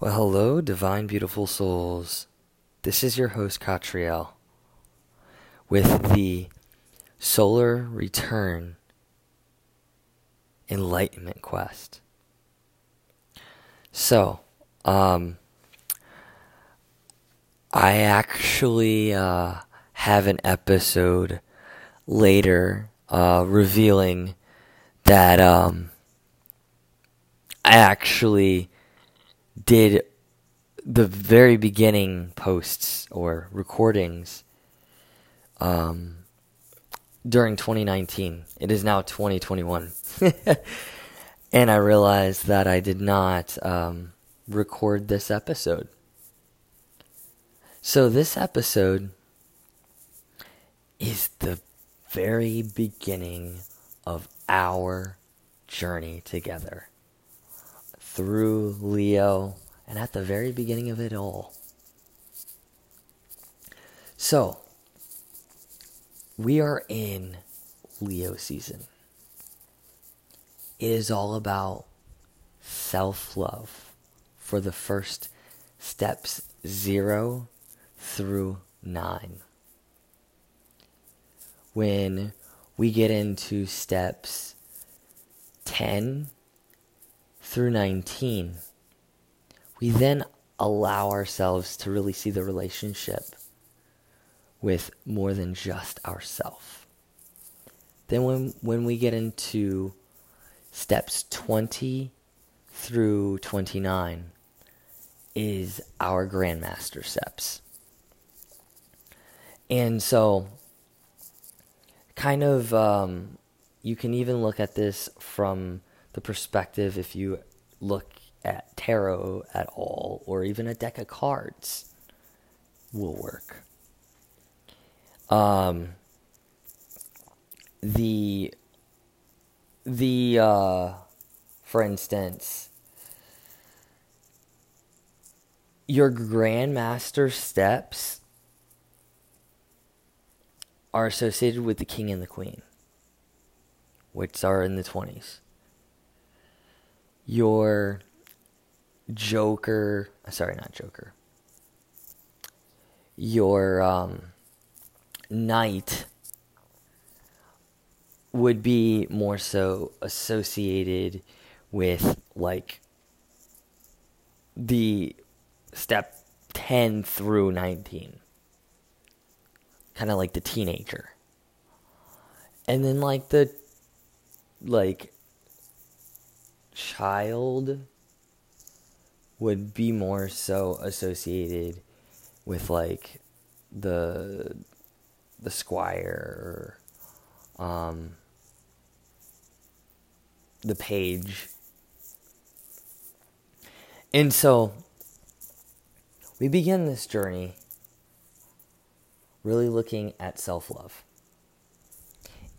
Well, hello, divine, beautiful souls. This is your host, Catriel, with the Solar Return Enlightenment Quest. So, um, I actually uh, have an episode later uh, revealing that um, I actually did the very beginning posts or recordings um, during 2019. It is now 2021. and I realized that I did not um, record this episode. So, this episode is the very beginning of our journey together through Leo and at the very beginning of it all. So, we are in Leo season. It is all about self love for the first steps zero through nine. When we get into steps 10 through 19, we then allow ourselves to really see the relationship with more than just ourself. Then when when we get into steps 20 through 29 is our grandmaster steps. And so kind of um, you can even look at this from the perspective if you look at tarot at all or even a deck of cards will work. Um the the uh for instance your grandmaster steps are associated with the king and the queen which are in the 20s your Joker, sorry, not Joker, your um, knight would be more so associated with like the step 10 through 19 kind of like the teenager. And then like the like child would be more so associated with like the the squire or um the page. And so we begin this journey really looking at self-love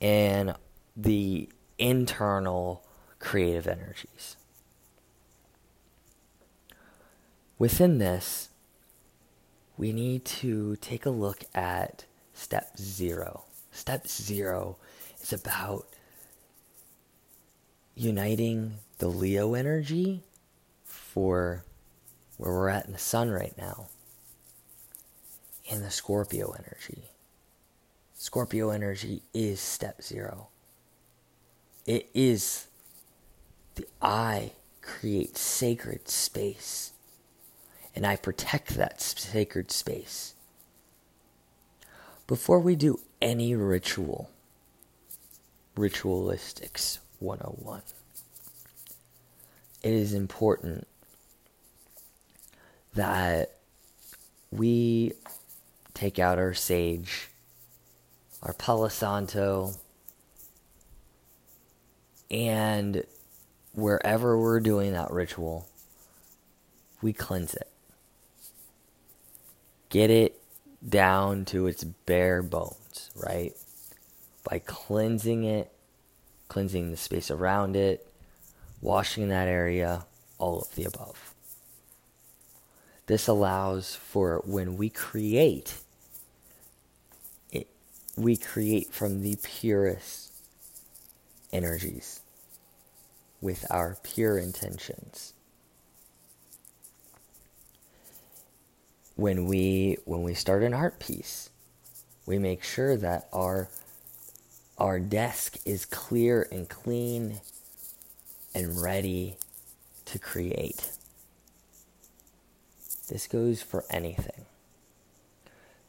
and the internal creative energies. Within this, we need to take a look at step zero. Step zero is about uniting the Leo energy for where we're at in the sun right now and the Scorpio energy. Scorpio energy is step zero. It is the I create sacred space and I protect that sacred space. Before we do any ritual, Ritualistics 101, it is important that we take out our sage, our Palo Santo, and wherever we're doing that ritual, we cleanse it. Get it down to its bare bones, right? By cleansing it, cleansing the space around it, washing that area, all of the above. This allows for when we create, it, we create from the purest energies with our pure intentions. when we when we start an art piece, we make sure that our our desk is clear and clean and ready to create. This goes for anything.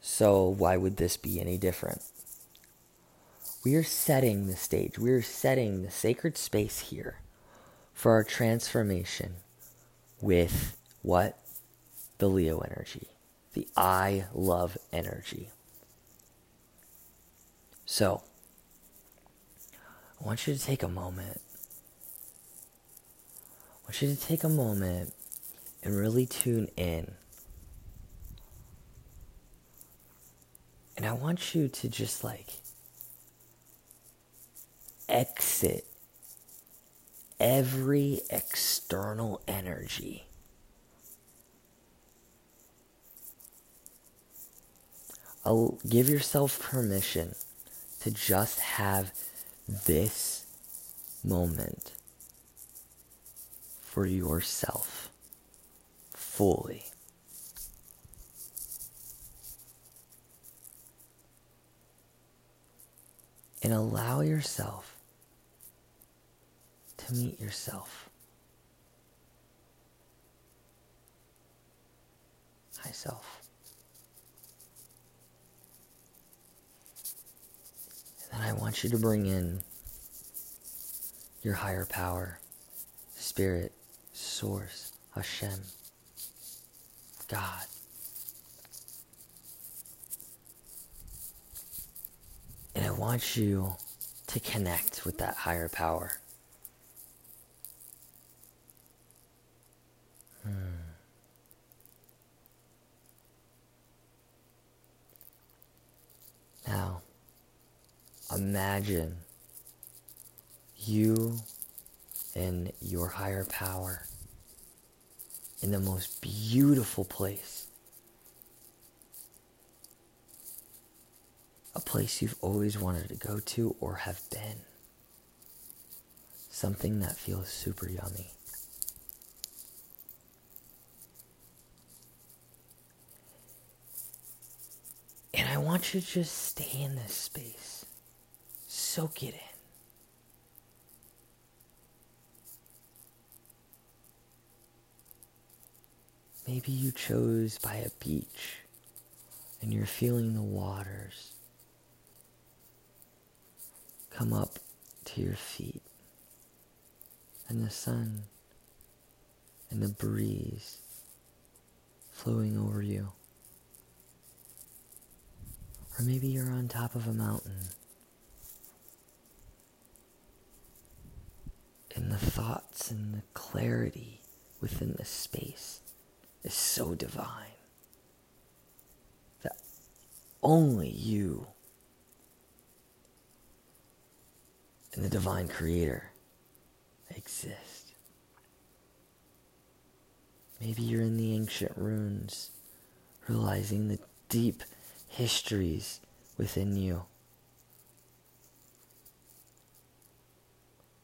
So, why would this be any different? We are setting the stage, we are setting the sacred space here for our transformation with what? The Leo energy, the I love energy. So, I want you to take a moment. I want you to take a moment and really tune in. And I want you to just like exit every external energy. I'll give yourself permission to just have this moment for yourself fully. And allow yourself to meet yourself. High self. And then I want you to bring in your higher power, spirit, source, Hashem, God. And I want you to connect with that higher power. Hmm. Now, imagine you and your higher power in the most beautiful place. A place you've always wanted to go to or have been. Something that feels super yummy. And I want you to just stay in this space. Soak it in. Maybe you chose by a beach and you're feeling the waters come up to your feet and the sun and the breeze flowing over you. Or maybe you're on top of a mountain and the thoughts and the clarity within the space is so divine that only you and the divine creator exist. Maybe you're in the ancient ruins, realizing the deep histories within you,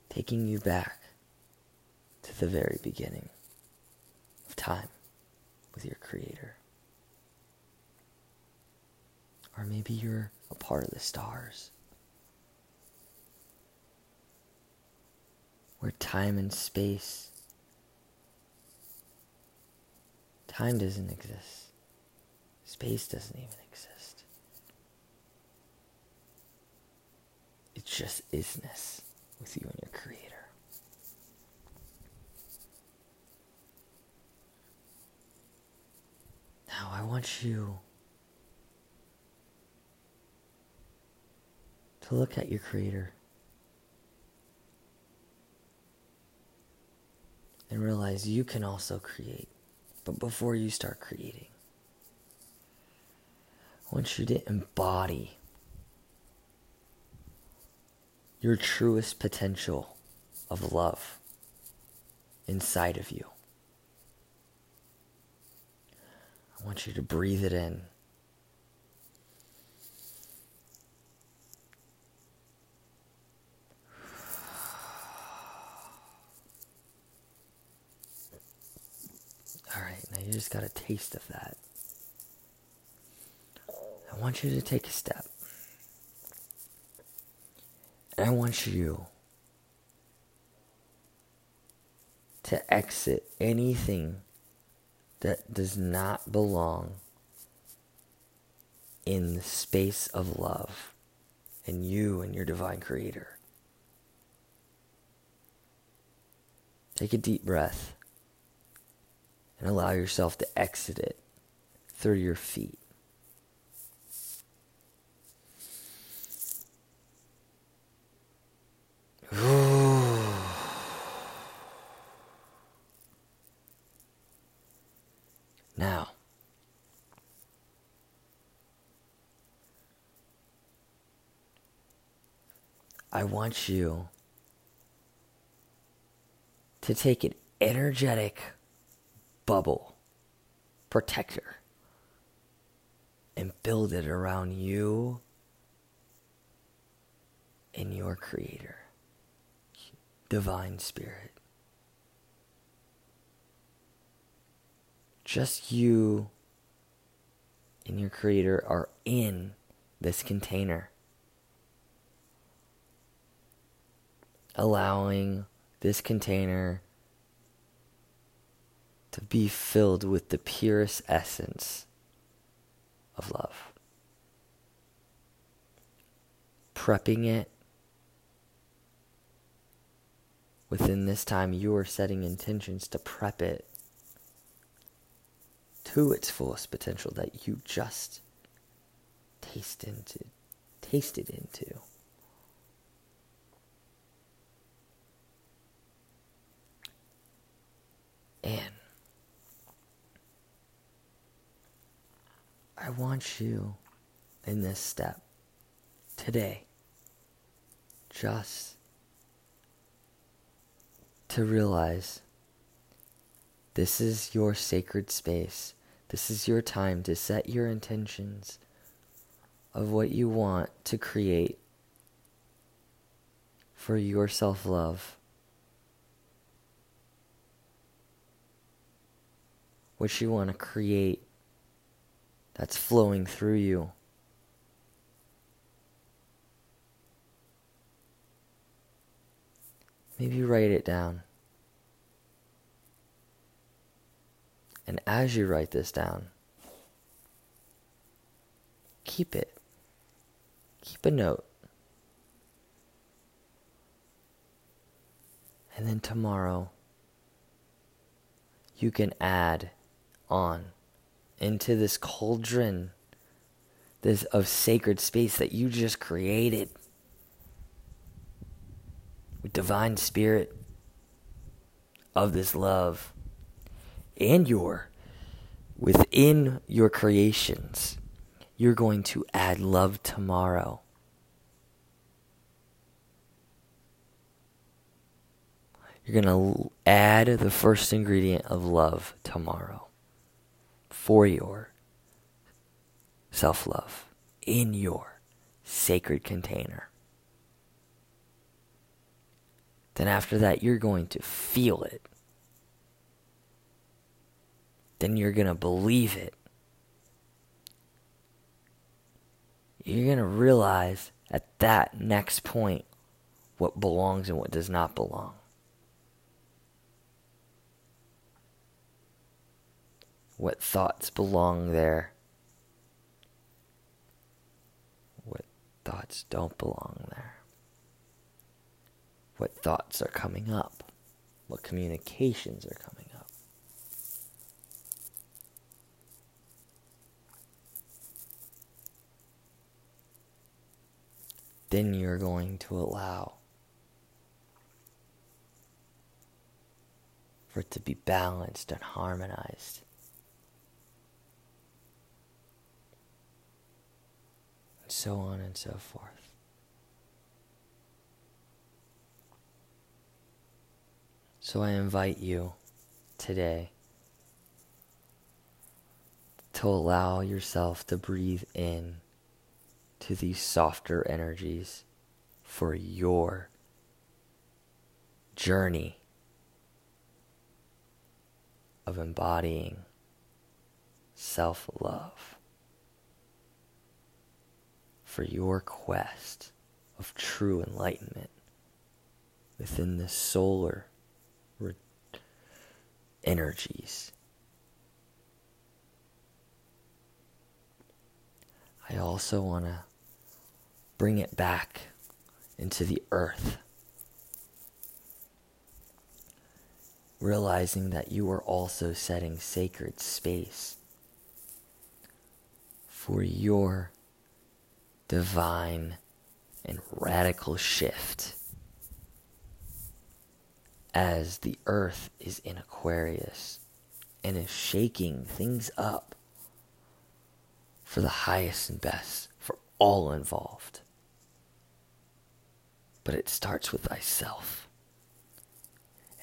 taking you back to the very beginning of time with your Creator. Or maybe you're a part of the stars. Where time and space, time doesn't exist, space doesn't even exist. It's just isness with you and your Creator. Now I want you to look at your Creator and realize you can also create. But before you start creating, I want you to embody your truest potential of love inside of you. I want you to breathe it in. All right, now you just got a taste of that. I want you to take a step. I want you to exit anything that does not belong in the space of love and you and your divine creator. Take a deep breath and allow yourself to exit it through your feet. Now, I want you to take an energetic bubble protector and build it around you and your creator, divine spirit. Just you and your creator are in this container. allowing this container to be filled with the purest essence of love. Prepping it within this time, you are setting intentions to prep it to its fullest potential that you just taste into, tasted into. And I want you in this step today just to realize this is your sacred space. This is your time to set your intentions of what you want to create for your self love. what you want to create that's flowing through you. Maybe write it down. And as you write this down, keep it. Keep a note. And then tomorrow, you can add on into this cauldron this of sacred space that you just created divine spirit of this love and your within your creations you're going to add love tomorrow you're going to add the first ingredient of love tomorrow for your self love in your sacred container. Then, after that, you're going to feel it. Then you're going to believe it. You're going to realize at that next point what belongs and what does not belong. what thoughts belong there, what thoughts don't belong there, what thoughts are coming up, what communications are coming up. Then you're going to allow for it to be balanced and harmonized. And so on and so forth. So I invite you today to allow yourself to breathe in to these softer energies for your journey of embodying self love. for your quest of true enlightenment within the solar energies. I also want to bring it back into the earth. Realizing that you are also setting sacred space for your divine and radical shift as the earth is in Aquarius and is shaking things up for the highest and best for all involved. But it starts with thyself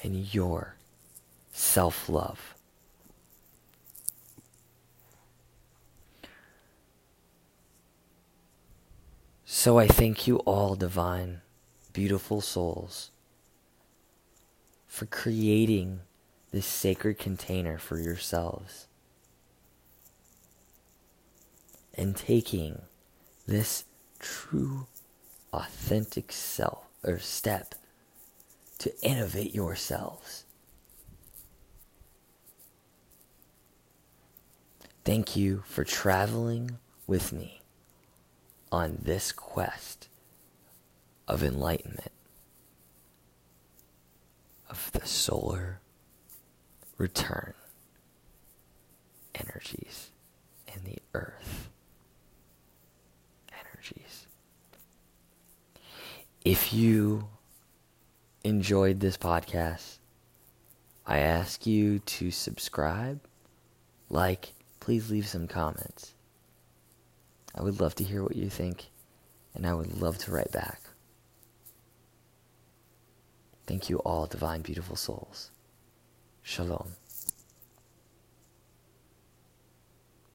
and your self love. So I thank you all, divine, beautiful souls, for creating this sacred container for yourselves and taking this true, authentic self or step to innovate yourselves. Thank you for traveling with me on this quest of enlightenment of the solar return energies and the earth energies. If you enjoyed this podcast, I ask you to subscribe, like, please leave some comments. I would love to hear what you think, and I would love to write back. Thank you all, divine, beautiful souls. Shalom.